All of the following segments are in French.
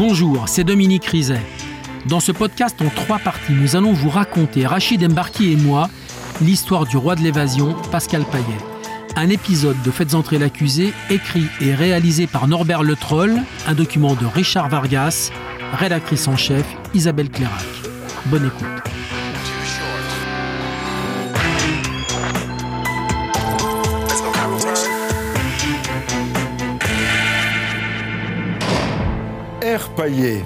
Bonjour, c'est Dominique Rizet. Dans ce podcast en trois parties, nous allons vous raconter, Rachid Embarki et moi, l'histoire du roi de l'évasion, Pascal Payet. Un épisode de Faites entrer l'accusé, écrit et réalisé par Norbert Le Troll, un document de Richard Vargas, rédactrice en chef Isabelle Clairac. Bonne écoute. Paillet.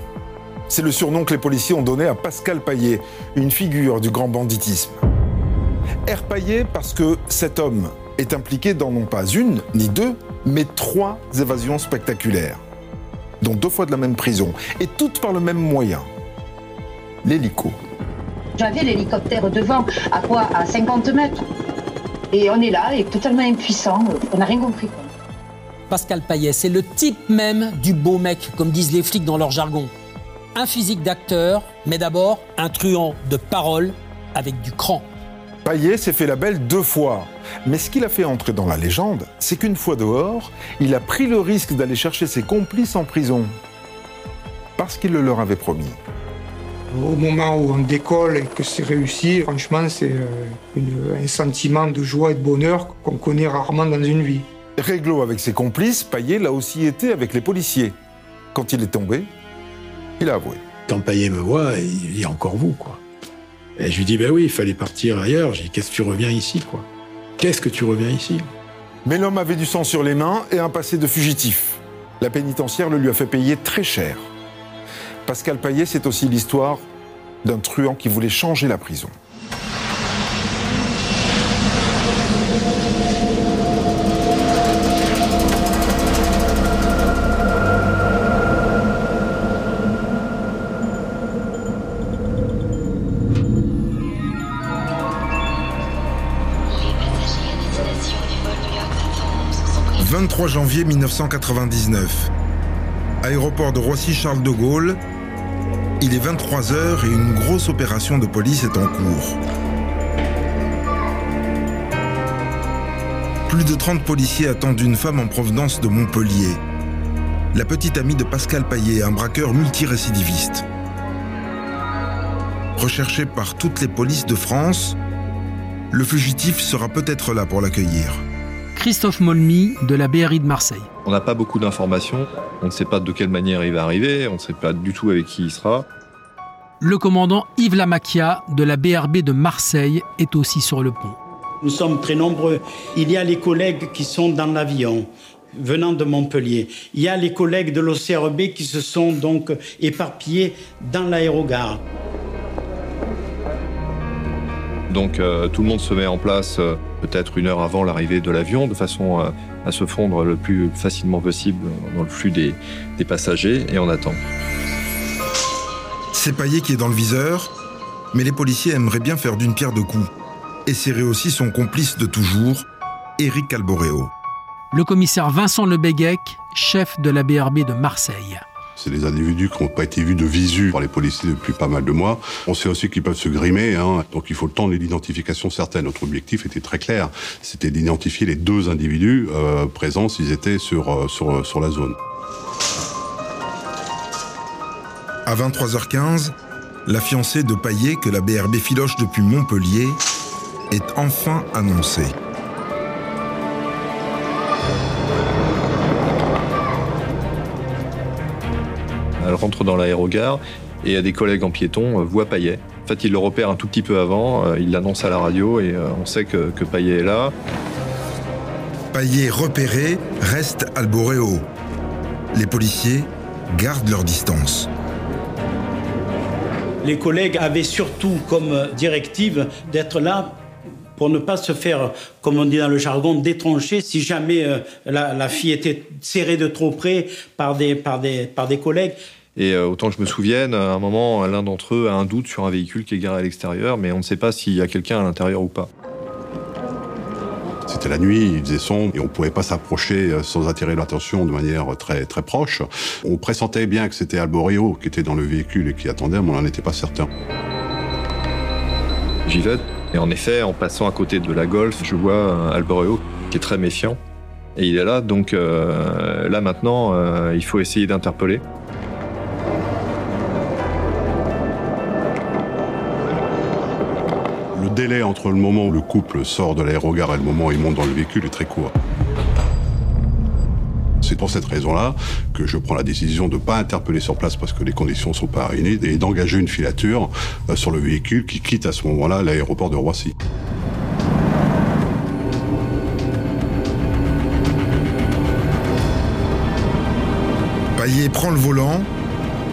C'est le surnom que les policiers ont donné à Pascal Paillet, une figure du grand banditisme. R. Paillet parce que cet homme est impliqué dans non pas une ni deux, mais trois évasions spectaculaires, dont deux fois de la même prison, et toutes par le même moyen, l'hélico. J'avais l'hélicoptère devant, à quoi? À 50 mètres. Et on est là, et totalement impuissant, on n'a rien compris. Pascal Payet, c'est le type même du beau mec, comme disent les flics dans leur jargon. Un physique d'acteur, mais d'abord un truand de parole avec du cran. Payet s'est fait la belle deux fois. Mais ce qui a fait entrer dans la légende, c'est qu'une fois dehors, il a pris le risque d'aller chercher ses complices en prison. Parce qu'il le leur avait promis. Au moment où on décolle et que c'est réussi, franchement, c'est euh, un sentiment de joie et de bonheur qu'on connaît rarement dans une vie. Réglo avec ses complices, Payet l'a aussi été avec les policiers. Quand il est tombé, il a avoué. Quand Payet me voit, il dit encore vous, quoi. Et je lui dis, ben oui, il fallait partir ailleurs. J'ai dit, qu'est-ce que tu reviens ici, quoi? Qu'est-ce que tu reviens ici? Mais l'homme avait du sang sur les mains et un passé de fugitif. La pénitentiaire le lui a fait payer très cher. Pascal Payet, c'est aussi l'histoire d'un truand qui voulait changer la prison. « 23 janvier 1999. Aéroport de Roissy-Charles de Gaulle. Il est 23h et une grosse opération de police est en cours. Plus de 30 policiers attendent une femme en provenance de Montpellier. La petite amie de Pascal Payet, un braqueur multirécidiviste. Recherché par toutes les polices de France, le fugitif sera peut-être là pour l'accueillir. Christophe Molmy de la BRI de Marseille. On n'a pas beaucoup d'informations, on ne sait pas de quelle manière il va arriver, on ne sait pas du tout avec qui il sera. Le commandant Yves Lamacchia de la BRB de Marseille est aussi sur le pont. Nous sommes très nombreux. Il y a les collègues qui sont dans l'avion venant de Montpellier. Il y a les collègues de l'OCRB qui se sont donc éparpillés dans l'aérogare. Donc euh, tout le monde se met en place euh, peut-être une heure avant l'arrivée de l'avion, de façon à se fondre le plus facilement possible dans le flux des, des passagers, et on attend. C'est Payet qui est dans le viseur, mais les policiers aimeraient bien faire d'une pierre deux coups. Et serrer aussi son complice de toujours, Éric Alboréo. Le commissaire Vincent Lebéguec, chef de la BRB de Marseille. C'est des individus qui n'ont pas été vus de visu par les policiers depuis pas mal de mois. On sait aussi qu'ils peuvent se grimer, hein, donc il faut le temps de l'identification certaine. Notre objectif était très clair, c'était d'identifier les deux individus euh, présents s'ils étaient sur, euh, sur, sur la zone. À 23h15, la fiancée de Payet que la BRB filoche depuis Montpellier est enfin annoncée. Elle rentre dans l'aérogare et des collègues en piéton euh, voient Payet. En fait, il le repère un tout petit peu avant, euh, il l'annonce à la radio et euh, on sait que, que Payet est là. Payet repéré reste Alboréo. Les policiers gardent leur distance. Les collègues avaient surtout comme directive d'être là pour ne pas se faire, comme on dit dans le jargon, détrancher si jamais euh, la, la, fille était serrée de trop près par des, par des, par des collègues. Et euh, autant que je me souvienne, à un moment, l'un d'entre eux a un doute sur un véhicule qui est garé à l'extérieur, mais on ne sait pas s'il y a quelqu'un à l'intérieur ou pas. C'était la nuit, il faisait sombre et on pouvait pas s'approcher sans attirer l'attention de manière très très proche. On pressentait bien que c'était Alboréo qui était dans le véhicule et qui attendait, mais on n'en était pas certain. J'y vais. Et en effet, en passant à côté de la Golf, je vois Alboréo qui est très méfiant. Et il est là, donc euh, là maintenant, euh, il faut essayer d'interpeller. Délai entre le moment où le couple sort de l'aérogare et le moment où il monte dans le véhicule est très court. C'est pour cette raison-là que je prends la décision de ne pas interpeller sur place parce que les conditions ne sont pas réunies et d'engager une filature euh, sur le véhicule qui quitte à ce moment-là l'aéroport de Roissy. Payet prend le volant,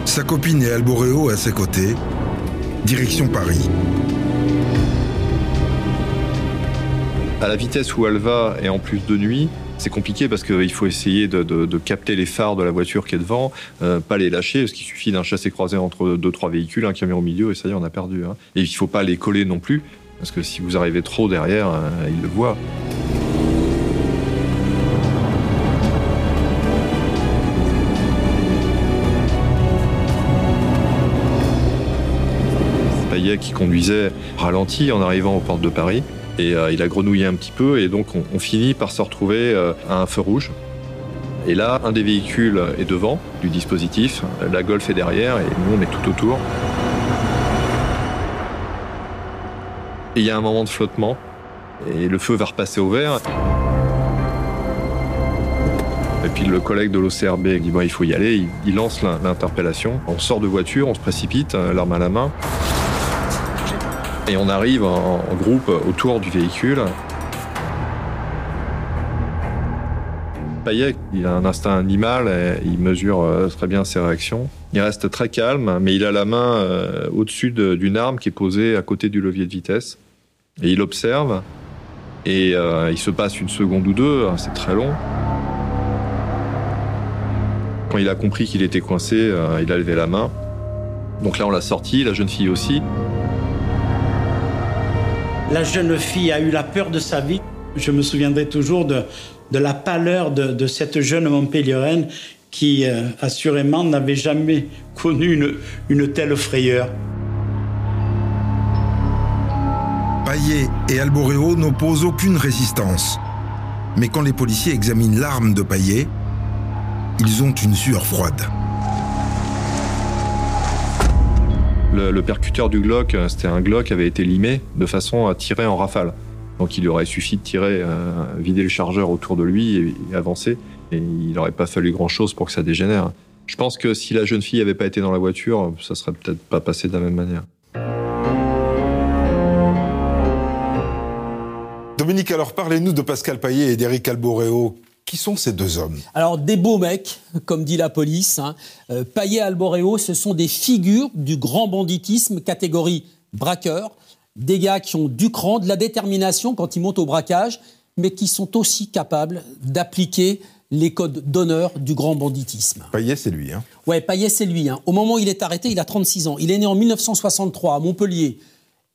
sa copine et Alboréo à ses côtés, direction Paris. À la vitesse où elle va et en plus de nuit, c'est compliqué parce qu'il faut essayer de, capter les phares de la voiture qui est devant, euh, pas les lâcher, parce qu'il suffit d'un chassé-croisé entre deux, trois véhicules, un camion au milieu, et ça y est, on a perdu. Hein. Et il ne faut pas les coller non plus, parce que si vous arrivez trop derrière, euh, ils le voient. Payet qui conduisait ralenti en arrivant aux portes de Paris. Euh, il a grenouillé un petit peu et donc on, finit par se retrouver euh, à un feu rouge. Et là, un des véhicules est devant du dispositif, la Golf est derrière et nous on est tout autour. Et il y a un moment de flottement et le feu va repasser au vert. Et puis le collègue de l'OCRB dit bon, il faut y aller, il lance l'interpellation. On sort de voiture, on se précipite, euh, l'arme à la main. Et on arrive en, groupe autour du véhicule. Payet, il a un instinct animal et il mesure euh, très bien ses réactions. Il reste très calme, mais il a la main euh, au-dessus d'une arme qui est posée à côté du levier de vitesse. Et il observe. Et euh, il se passe une seconde ou deux, hein, c'est très long. Quand il a compris qu'il était coincé, il a levé la main. Donc là, on l'a sorti, la jeune fille aussi. La jeune fille a eu la peur de sa vie. Je me souviendrai toujours de, la pâleur de, cette jeune Montpellieraine qui, euh, assurément, n'avait jamais connu une, telle frayeur. Payet et Alboréo n'opposent aucune résistance. Mais quand les policiers examinent l'arme de Payet, ils ont une sueur froide. Le, percuteur du Glock, euh, c'était un Glock avait été limé de façon à tirer en rafale. Donc il aurait suffi de tirer, euh, vider le chargeur autour de lui et, avancer. Et il n'aurait pas fallu grand-chose pour que ça dégénère. Je pense que si la jeune fille n'avait pas été dans la voiture, ça serait peut-être pas passé de la même manière. Dominique, alors parlez-nous de Pascal Payet et d'Éric Alboréo. Qui sont ces deux hommes Alors, des beaux mecs, comme dit la police. Hein. Euh, Payet Alboréo, ce sont des figures du grand banditisme, catégorie braqueur. Des gars qui ont du cran, de la détermination quand ils montent au braquage, mais qui sont aussi capables d'appliquer les codes d'honneur du grand banditisme. Payet, c'est lui. Hein. Ouais, Payet, c'est lui. Hein. Au moment où il est arrêté, il a 36 ans. Il est né en 1963 à Montpellier.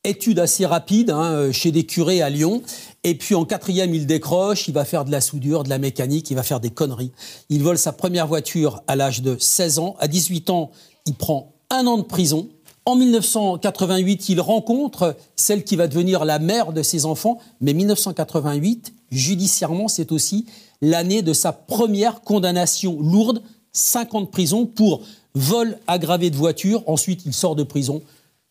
Étude assez rapide hein, euh, chez des curés à Lyon. Et puis en quatrième, il décroche, il va faire de la soudure, de la mécanique, il va faire des conneries. Il vole sa première voiture à l'âge de 16 ans. À 18 ans, il prend un an de prison. En 1988, il rencontre celle qui va devenir la mère de ses enfants. Mais 1988, judiciairement, c'est aussi l'année de sa première condamnation lourde, 5 ans de prison pour vol aggravé de voiture. Ensuite, il sort de prison.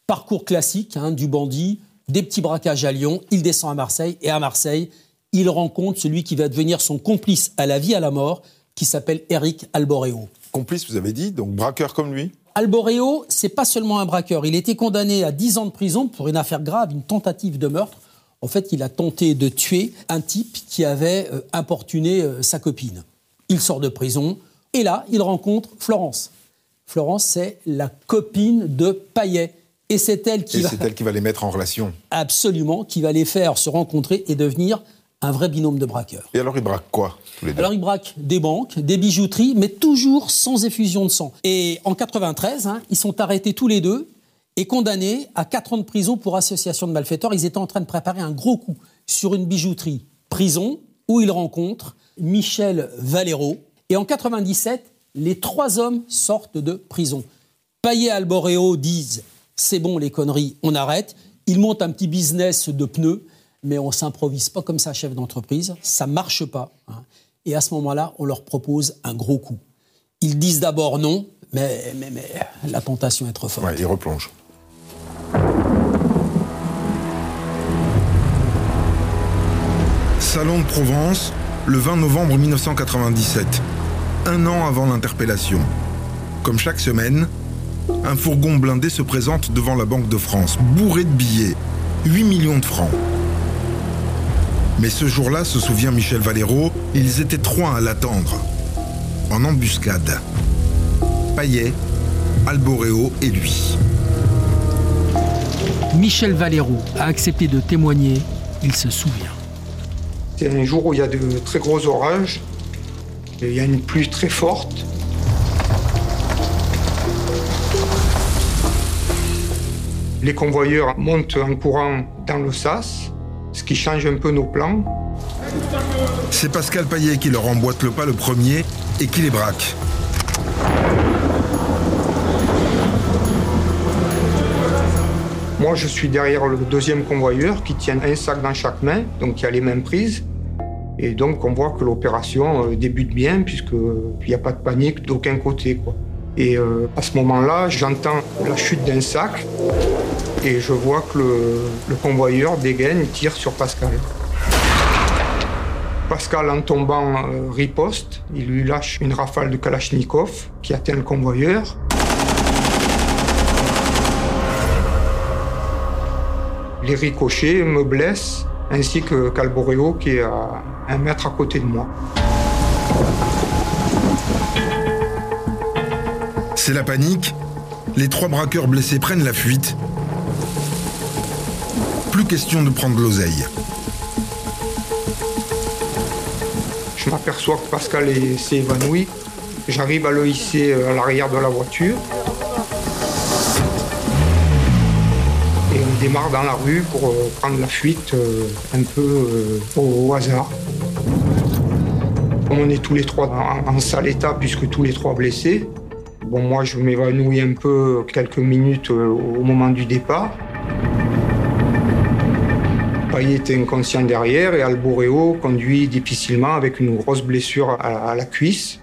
Parcours classique hein, du bandit, des petits braquages à Lyon, il descend à Marseille, et à Marseille, il rencontre celui qui va devenir son complice à la vie à la mort, qui s'appelle Eric Alboréo. Complice, vous avez dit, donc braqueur comme lui Alboréo, c'est pas seulement un braqueur. Il était condamné à 10 ans de prison pour une affaire grave, une tentative de meurtre. En fait, il a tenté de tuer un type qui avait euh, importuné euh, sa copine. Il sort de prison et là, il rencontre Florence. Florence, c'est la copine de Paillet. Et c'est elle qui va... c'est elle qui va les mettre en relation. Absolument, qui va les faire se rencontrer et devenir un vrai binôme de braqueurs. Et alors ils braquent quoi tous les deux? Alors ils braquent des banques, des bijouteries, mais toujours sans effusion de sang. Et en 93, hein, ils sont arrêtés tous les deux et condamnés à 4 ans de prison pour association de malfaiteurs. Ils étaient en train de préparer un gros coup sur une bijouterie prison où ils rencontrent Michel Valero. Et en 97, les trois hommes sortent de prison. Payet et Alboréo disent c'est bon les conneries, on arrête. Ils montent un petit business de pneus, mais on s'improvise pas comme ça chef d'entreprise, ça marche pas. Hein. Et à ce moment-là, on leur propose un gros coup. Ils disent d'abord non, mais, mais, mais, la tentation est trop forte. Ouais, ils replongent. Salon de Provence, le 20 novembre 1997, un an avant l'interpellation. Comme chaque semaine, un fourgon blindé se présente devant la Banque de France, bourré de billets, 8 millions de francs. Mais ce jour-là, se souvient Michel Valero, ils étaient trois à l'attendre, en embuscade. Payet, Alboréo et lui. Michel Valero a accepté de témoigner, il se souvient. C'est un jour où il y a de très gros orages, et il y a une pluie très forte. Les convoyeurs montent en courant dans le sas, ce qui change un peu nos plans. C'est Pascal Payet qui leur emboîte le pas le premier et qui les braque. Moi, je suis derrière le deuxième convoyeur qui tient un sac dans chaque main, donc qui a les mêmes prises. Et donc, on voit que l'opération euh, débute bien, puisqu'il n'y a pas de panique d'aucun côté. Quoi. Et euh, à ce moment-là, j'entends la chute d'un sac et je vois que le, convoyeur dégaine tire sur Pascal. Pascal, en tombant, euh, riposte. Il lui lâche une rafale de Kalachnikov qui atteint le convoyeur. Les ricochets me blessent, ainsi que Calboréo qui est à un mètre à côté de moi. C'est la panique. Les trois braqueurs blessés prennent la fuite. Question de prendre l'oseille. Je m'aperçois que Pascal est- s'est évanoui. J'arrive à le hisser à l'arrière de la voiture. Et on démarre dans la rue pour euh, prendre la fuite euh, un peu euh, au, hasard. On est tous les trois en, sale état, puisque tous les trois blessés, bon, moi je m'évanouis un peu quelques minutes euh, au moment du départ. Payet était inconscient derrière et Alboréo conduit difficilement avec une grosse blessure à, la cuisse.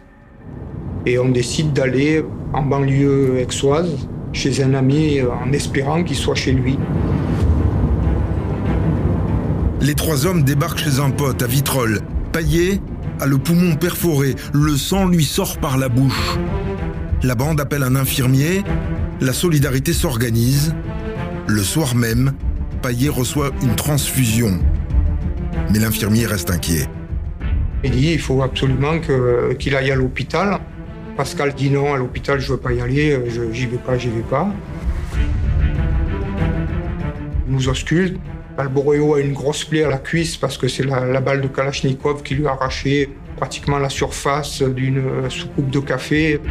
Et on décide d'aller en banlieue aixoise chez un ami en espérant qu'il soit chez lui. Les trois hommes débarquent chez un pote à Vitrolles. Payet a le poumon perforé, le sang lui sort par la bouche. La bande appelle un infirmier, la solidarité s'organise. Le soir même, Payet reçoit une transfusion. Mais l'infirmier reste inquiet. Il dit il faut absolument qu'il aille à l'hôpital. Pascal dit non, à l'hôpital je veux pas y aller, j'y vais pas, j'y vais pas. Il nous ausculte. Alboréo a une grosse plaie à la cuisse parce que c'est la, la balle de Kalachnikov qui lui a arraché pratiquement la surface d'une euh, soucoupe de café.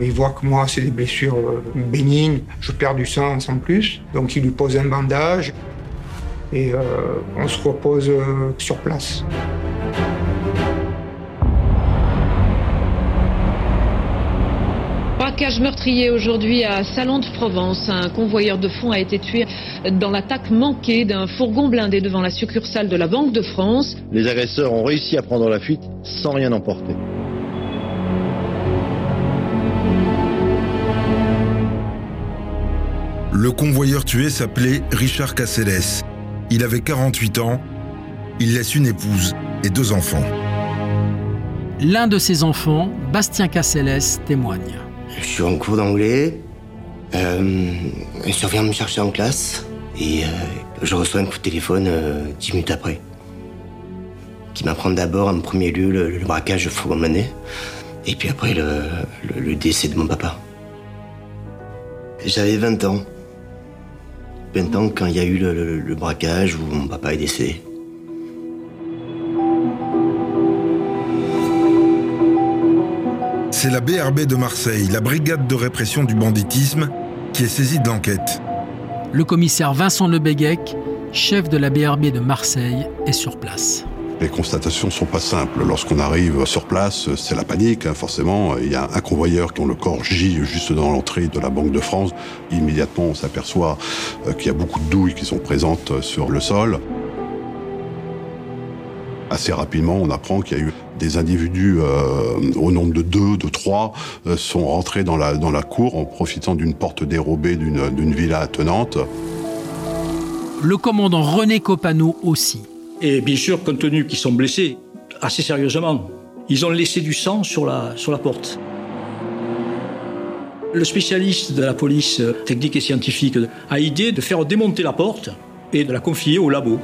Il voit que moi, c'est des blessures euh, bénignes, je perds du sang sans plus. Donc il lui pose un bandage et euh, on se repose euh, sur place. Braquage meurtrier aujourd'hui à Salon de Provence. Un convoyeur de fonds a été tué dans l'attaque manquée d'un fourgon blindé devant la succursale de la Banque de France. Les agresseurs ont réussi à prendre la fuite sans rien emporter. Le convoyeur tué s'appelait Richard Caceres. Il avait 48 ans. Il laisse une épouse et deux enfants. L'un de ses enfants, Bastien Casselles, témoigne. Je suis en cours d'anglais. Euh, un surveillant me chercher en classe. Et euh, je reçois un coup de téléphone euh, dix minutes après. Qui m'apprend d'abord en premier lieu le, le braquage de blindé. Et puis après le, le- le décès de mon papa. J'avais 20 ans. 20 ans quand il y a eu le, le- le braquage où mon papa est décédé. C'est la BRB de Marseille, la brigade de répression du banditisme, qui est saisie de l'enquête. Le commissaire Vincent Lebéguec, chef de la BRB de Marseille, est sur place. Les constatations sont pas simples. Lorsqu'on arrive sur place, c'est la panique, hein, forcément. Il y a un convoyeur dont le corps gît juste dans l'entrée de la Banque de France. Immédiatement, on s'aperçoit euh, qu'il y a beaucoup de douilles qui sont présentes sur le sol. Assez rapidement, on apprend qu'il y a eu des individus euh, au nombre de deux, de trois, euh, sont rentrés dans la, dans la cour en profitant d'une porte dérobée d'une d'une villa attenante. Le commandant René Copano aussi. Et bien sûr, compte tenu qu'ils sont blessés, assez sérieusement, ils ont laissé du sang sur la, sur la porte. Le spécialiste de la police technique et scientifique a idée de faire démonter la porte et de la confier au labo.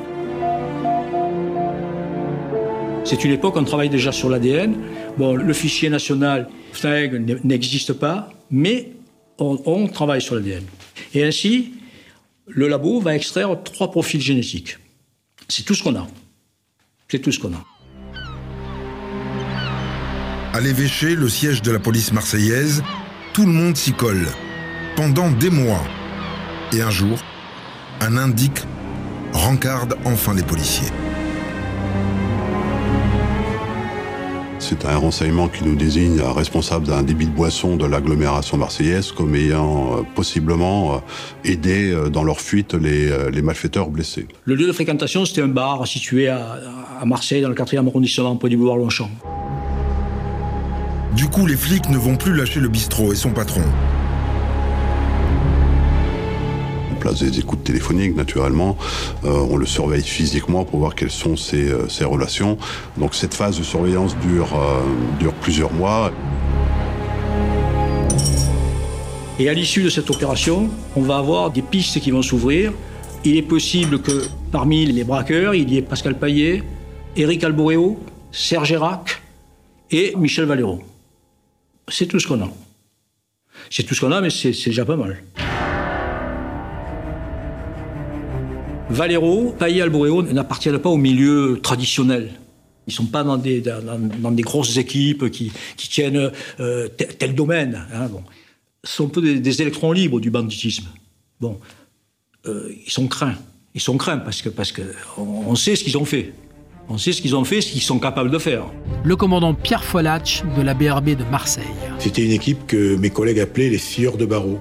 C'est une époque on travaille déjà sur l'ADN. Bon, le fichier national FNAG n'existe pas, mais on travaille sur l'ADN. Et ainsi, le labo va extraire trois profils génétiques. C'est tout ce qu'on a. C'est tout ce qu'on a. À l'évêché, le siège de la police marseillaise, tout le monde s'y colle. Pendant des mois. Et un jour, un indique rencarde enfin les policiers. C'est un renseignement qui nous désigne un responsable d'un débit de boisson de l'agglomération marseillaise comme ayant euh, possiblement euh, aidé euh, dans leur fuite les, les, malfaiteurs blessés. Le lieu de fréquentation, c'était un bar situé à, à Marseille, dans le 4e arrondissement, près du boulevard Longchamp. Du coup, les flics ne vont plus lâcher le bistrot et son patron. Place des écoutes téléphoniques, naturellement. Euh, on le surveille physiquement pour voir quelles sont ses, euh, relations. Donc cette phase de surveillance dure, euh, dure plusieurs mois. Et à l'issue de cette opération, on va avoir des pistes qui vont s'ouvrir. Il est possible que parmi les braqueurs, il y ait Pascal Paillet, Éric Alboréo, Serge Erac et Michel Valero. C'est tout ce qu'on a. C'est tout ce qu'on a, mais c'est déjà pas mal. Valero, Paillet, Alboréo n'appartiennent pas au milieu traditionnel. Ils ne sont pas dans des, dans, dans des, grosses équipes qui, qui tiennent euh, tel domaine. Hein, bon. Ce sont un peu des, des, électrons libres du banditisme. Bon, euh, ils sont craints. Ils sont craints parce que parce que on, on sait ce qu'ils ont fait. On sait ce qu'ils ont fait, ce qu'ils sont capables de faire. Le commandant Pierre Follatch de la BRB de Marseille. C'était une équipe que mes collègues appelaient les scieurs de barreaux.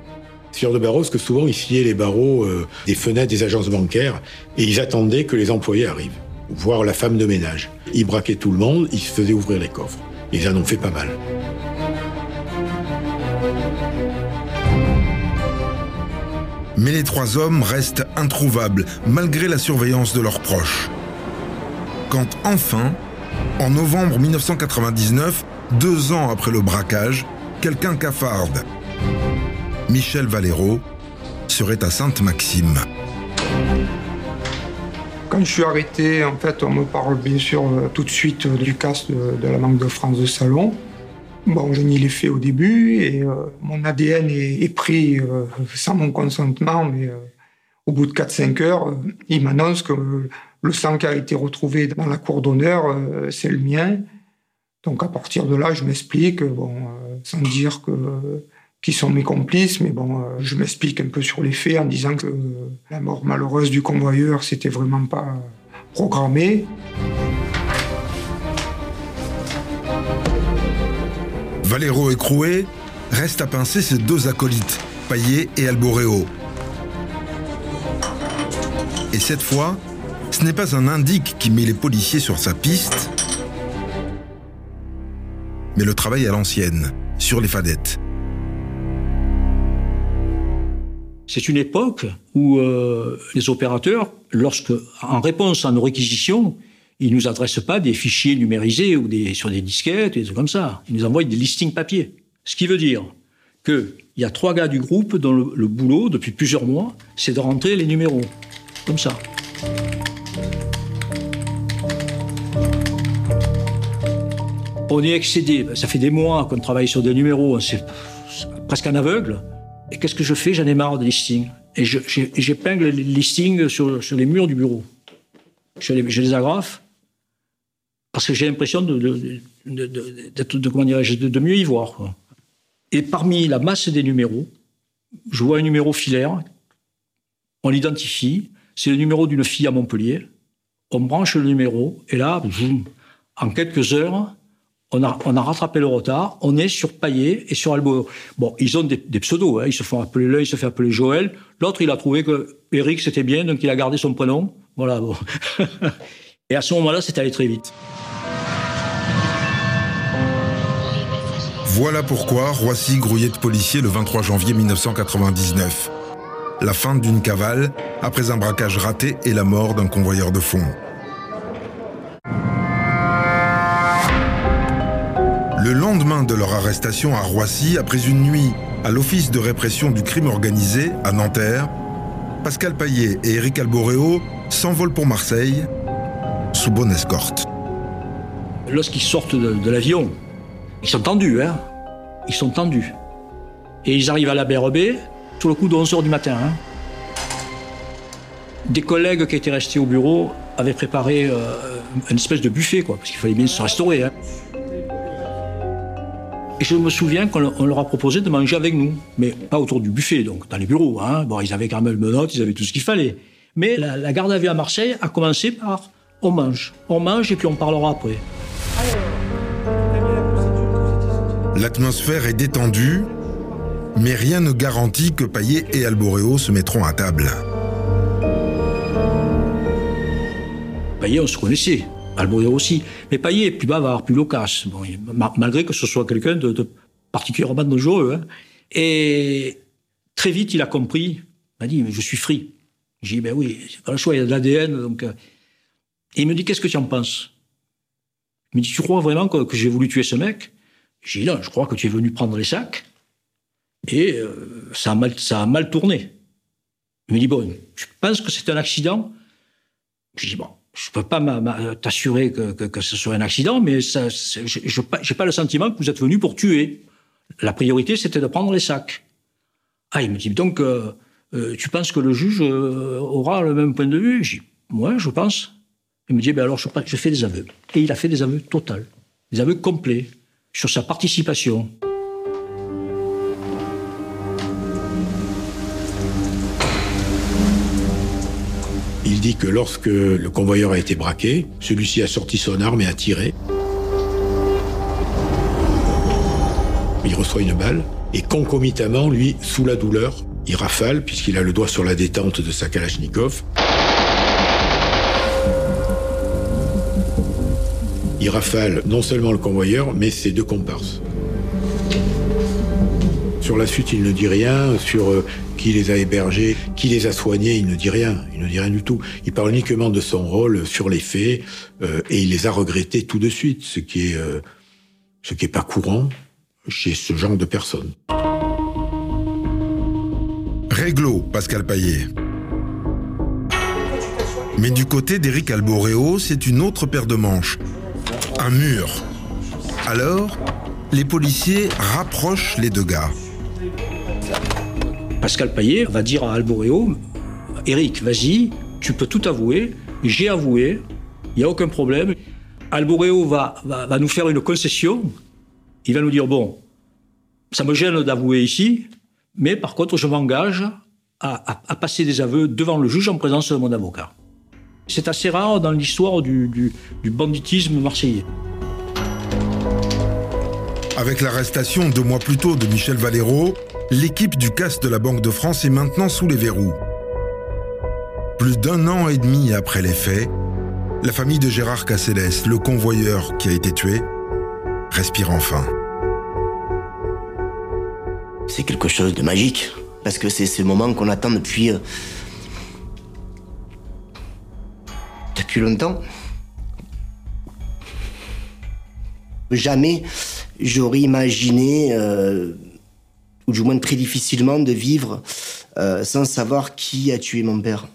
Scieurs de parce que souvent ils sciaient les barreaux euh, des fenêtres des agences bancaires et ils attendaient que les employés arrivent, voire la femme de ménage. Ils braquaient tout le monde, ils se faisaient ouvrir les coffres. Ils en ont fait pas mal. Mais les trois hommes restent introuvables malgré la surveillance de leurs proches. Quand enfin, en novembre 1999, deux ans après le braquage, quelqu'un cafarde. Michel Valero serait à Sainte-Maxime. Quand je suis arrêté, en fait, on me parle bien sûr tout de suite du casse de, la Banque de France de Salon. Bon, je n'y l'ai fait au début et euh, mon ADN est, pris euh, sans mon consentement, mais euh, au bout de 4-5 heures, il m'annonce que le sang qui a été retrouvé dans la cour d'honneur, c'est le mien. Donc à partir de là, je m'explique, bon, sans dire que qui sont mes complices, mais bon, je m'explique un peu sur les faits en disant que la mort malheureuse du convoyeur, c'était vraiment pas programmé. Valero écroué, reste à pincer ses deux acolytes, Paillet et Alboréo. Et cette fois, ce n'est pas un indique qui met les policiers sur sa piste, mais le travail à l'ancienne, sur les fadettes. C'est une époque où euh, les opérateurs, lorsque, en réponse à nos réquisitions, ils ne nous adressent pas des fichiers numérisés ou sur des disquettes, des trucs comme ça. Ils nous envoient des listings papier. Ce qui veut dire qu'il y a trois gars du groupe dont le, le boulot, depuis plusieurs mois, c'est de rentrer les numéros. Comme ça. On est excédé. Ça fait des mois qu'on travaille sur des numéros. C'est presque un aveugle. Et qu'est-ce que je fais? J'en ai marre des listings. Et j'épingle les listings sur, les murs du bureau. Je les, agrafe parce que j'ai l'impression de, de, mieux y voir. Et parmi la masse des numéros, je vois un numéro filaire, on l'identifie, c'est le numéro d'une fille à Montpellier, on branche le numéro, et là, boum, en quelques heures, on a, rattrapé le retard, on est sur Paillet et sur Albo. Bon, ils ont des, des pseudos, hein, ils se font appeler l'un, il se fait appeler Joël, l'autre, il a trouvé que Eric c'était bien, donc il a gardé son prénom, voilà, bon. et à ce moment-là, c'est allé très vite. Voilà pourquoi Roissy grouillait de policiers le 23 janvier 1999. la fin d'une cavale après un braquage raté et la mort d'un convoyeur de fonds. Le lendemain de leur arrestation à Roissy, après une nuit à l'Office de répression du crime organisé à Nanterre, Pascal Paillet et Éric Alboréo s'envolent pour Marseille sous bonne escorte. Lorsqu'ils sortent de, l'avion, ils sont tendus, hein Ils sont tendus. Et ils arrivent à la BRB sur le coup de 11h du matin. Hein. Des collègues qui étaient restés au bureau avaient préparé euh, une espèce de buffet, quoi, parce qu'il fallait bien se restaurer. Hein. Et je me souviens qu'on leur a proposé de manger avec nous, mais pas autour du buffet, donc dans les bureaux. Hein. Bon, ils avaient quand même le menottes, ils avaient tout ce qu'il fallait. Mais la, garde à vue à Marseille a commencé par on mange, on mange et puis on parlera après. L'atmosphère est détendue, mais rien ne garantit que Payet et Alboréo se mettront à table. Payet, on se connaissait. Alboréo aussi. Mais Payet est plus bavard, plus loquace, bon, malgré que ce soit quelqu'un de, particulièrement dangereux. Hein. Et très vite, il a compris. Il m'a dit, je suis free. J'ai dit, ben oui, c'est pas le choix, il y a de l'ADN. Donc, euh. Et il me dit, qu'est-ce que tu en penses? Il me dit, tu crois vraiment que, j'ai voulu tuer ce mec? J'ai dit, non, je crois que tu es venu prendre les sacs. Et euh, ça, a mal, ça a mal tourné. Il me dit, bon, tu penses que c'est un accident? J'ai dit, bon, je peux pas t'assurer que, que, ce soit un accident, mais je n'ai pas le sentiment que vous êtes venu pour tuer. La priorité, c'était de prendre les sacs. Ah, il me dit, donc, euh, euh, tu penses que le juge euh, aura le même point de vue? J'ai dit, ouais, je pense. Il me dit, ben alors, je, je fais des aveux. Et il a fait des aveux total, des aveux complets sur sa participation. Dit que lorsque le convoyeur a été braqué, celui-ci a sorti son arme et a tiré. Il reçoit une balle et concomitamment, lui, sous la douleur, il rafale puisqu'il a le doigt sur la détente de sa Kalachnikov. Il rafale non seulement le convoyeur, mais ses deux comparses. Sur la suite, il ne dit rien. Sur euh, qui les a hébergés, qui les a soignés, il ne dit rien, il ne dit rien du tout. Il parle uniquement de son rôle sur les faits euh, et il les a regrettés tout de suite, ce qui est euh, ce qui est pas courant chez ce genre de personnes. Réglo, Pascal Paillet. Mais du côté d'Éric Alboréo, c'est une autre paire de manches. Un mur. Alors, les policiers rapprochent les deux gars. Pascal Payet va dire à Alboréo Eric, vas-y, tu peux tout avouer, j'ai avoué, il n'y a aucun problème. Alboréo va, nous faire une concession. Il va nous dire Bon, ça me gêne d'avouer ici, mais par contre, je m'engage à, passer des aveux devant le juge en présence de mon avocat. C'est assez rare dans l'histoire du, du banditisme marseillais. Avec l'arrestation deux mois plus tôt de Michel Valero, l'équipe du CAS de la Banque de France est maintenant sous les verrous. Plus d'un an et demi après les faits, la famille de Gérard Caceres, le convoyeur qui a été tué, respire enfin. C'est quelque chose de magique, parce que c'est ce moment qu'on attend depuis... Euh, depuis longtemps. Jamais j'aurais imaginé... Euh, ou du moins très difficilement, de vivre euh, sans savoir qui a tué mon père.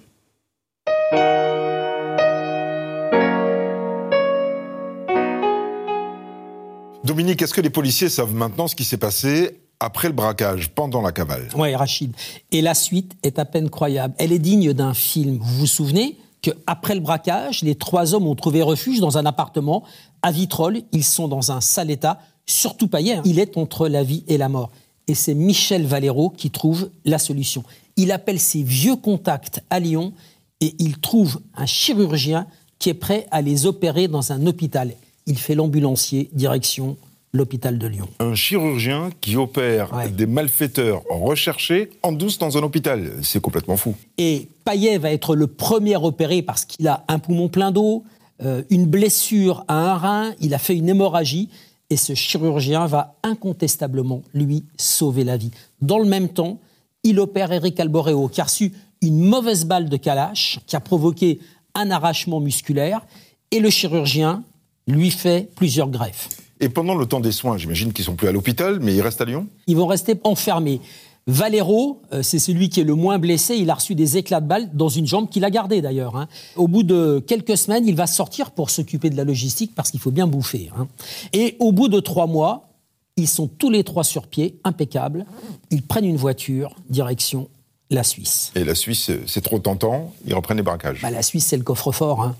Dominique, est-ce que les policiers savent maintenant ce qui s'est passé après le braquage, pendant la cavale? Oui, Rachid. Et la suite est à peine croyable. Elle est digne d'un film. Vous vous souvenez qu'après le braquage, les trois hommes ont trouvé refuge dans un appartement à Vitrolles. Ils sont dans un sale état, surtout païen. Il est entre la vie et la mort et c'est Michel Valero qui trouve la solution. Il appelle ses vieux contacts à Lyon et il trouve un chirurgien qui est prêt à les opérer dans un hôpital. Il fait l'ambulancier, direction l'hôpital de Lyon. Un chirurgien qui opère des malfaiteurs recherchés en douce dans un hôpital. C'est complètement fou. Et Payet va être le premier opéré parce qu'il a un poumon plein d'eau, euh, une blessure à un rein, il a fait une hémorragie et ce chirurgien va incontestablement lui sauver la vie. Dans le même temps, il opère Eric Alboréo, qui a reçu une mauvaise balle de calache, qui a provoqué un arrachement musculaire, et le chirurgien lui fait plusieurs greffes. Et pendant le temps des soins, j'imagine qu'ils sont plus à l'hôpital, mais ils restent à Lyon? Ils vont rester enfermés. Valero, euh, c'est celui qui est le moins blessé. Il a reçu des éclats de balles dans une jambe qu'il a gardée d'ailleurs. hein. Au bout de quelques semaines, il va sortir pour s'occuper de la logistique parce qu'il faut bien bouffer. hein. Et au bout de trois mois, ils sont tous les trois sur pied, impeccables. Ils prennent une voiture, direction la Suisse. Et la Suisse, c'est trop tentant, ils reprennent les braquages. Bah, la Suisse, c'est le coffre-fort. hein.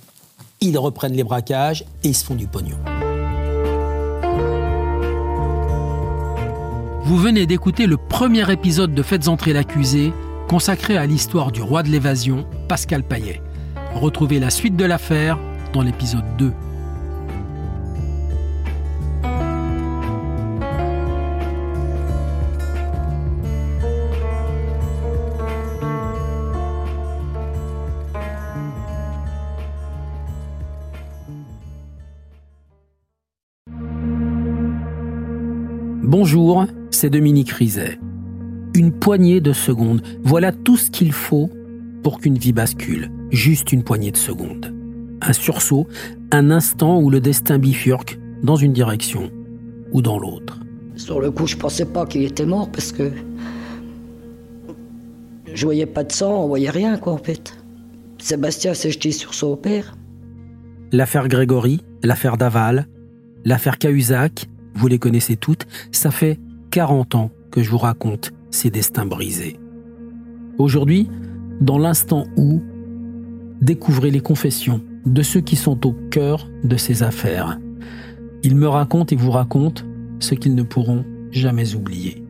Ils reprennent les braquages et ils se font du pognon. Vous venez d'écouter le premier épisode de Faites entrer l'accusé, consacré à l'histoire du roi de l'évasion, Pascal Payet. Retrouvez la suite de l'affaire dans l'épisode 2. Bonjour, c'est Dominique Rizet. Une poignée de secondes, voilà tout ce qu'il faut pour qu'une vie bascule. Juste une poignée de secondes. Un sursaut, un instant où le destin bifurque dans une direction ou dans l'autre. Sur le coup, je pensais pas qu'il était mort parce que je voyais pas de sang, on voyait rien quoi en fait. Sébastien s'est jeté sur son père. L'affaire Grégory, l'affaire Daval, l'affaire Cahuzac, vous les connaissez toutes, ça fait 40 ans que je vous raconte ces destins brisés. Aujourd'hui, dans l'instant où, découvrez les confessions de ceux qui sont au cœur de ces affaires. Ils me racontent et vous racontent ce qu'ils ne pourront jamais oublier.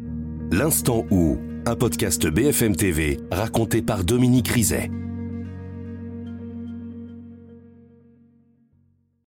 L'instant où, un podcast BFM TV raconté par Dominique Rizet.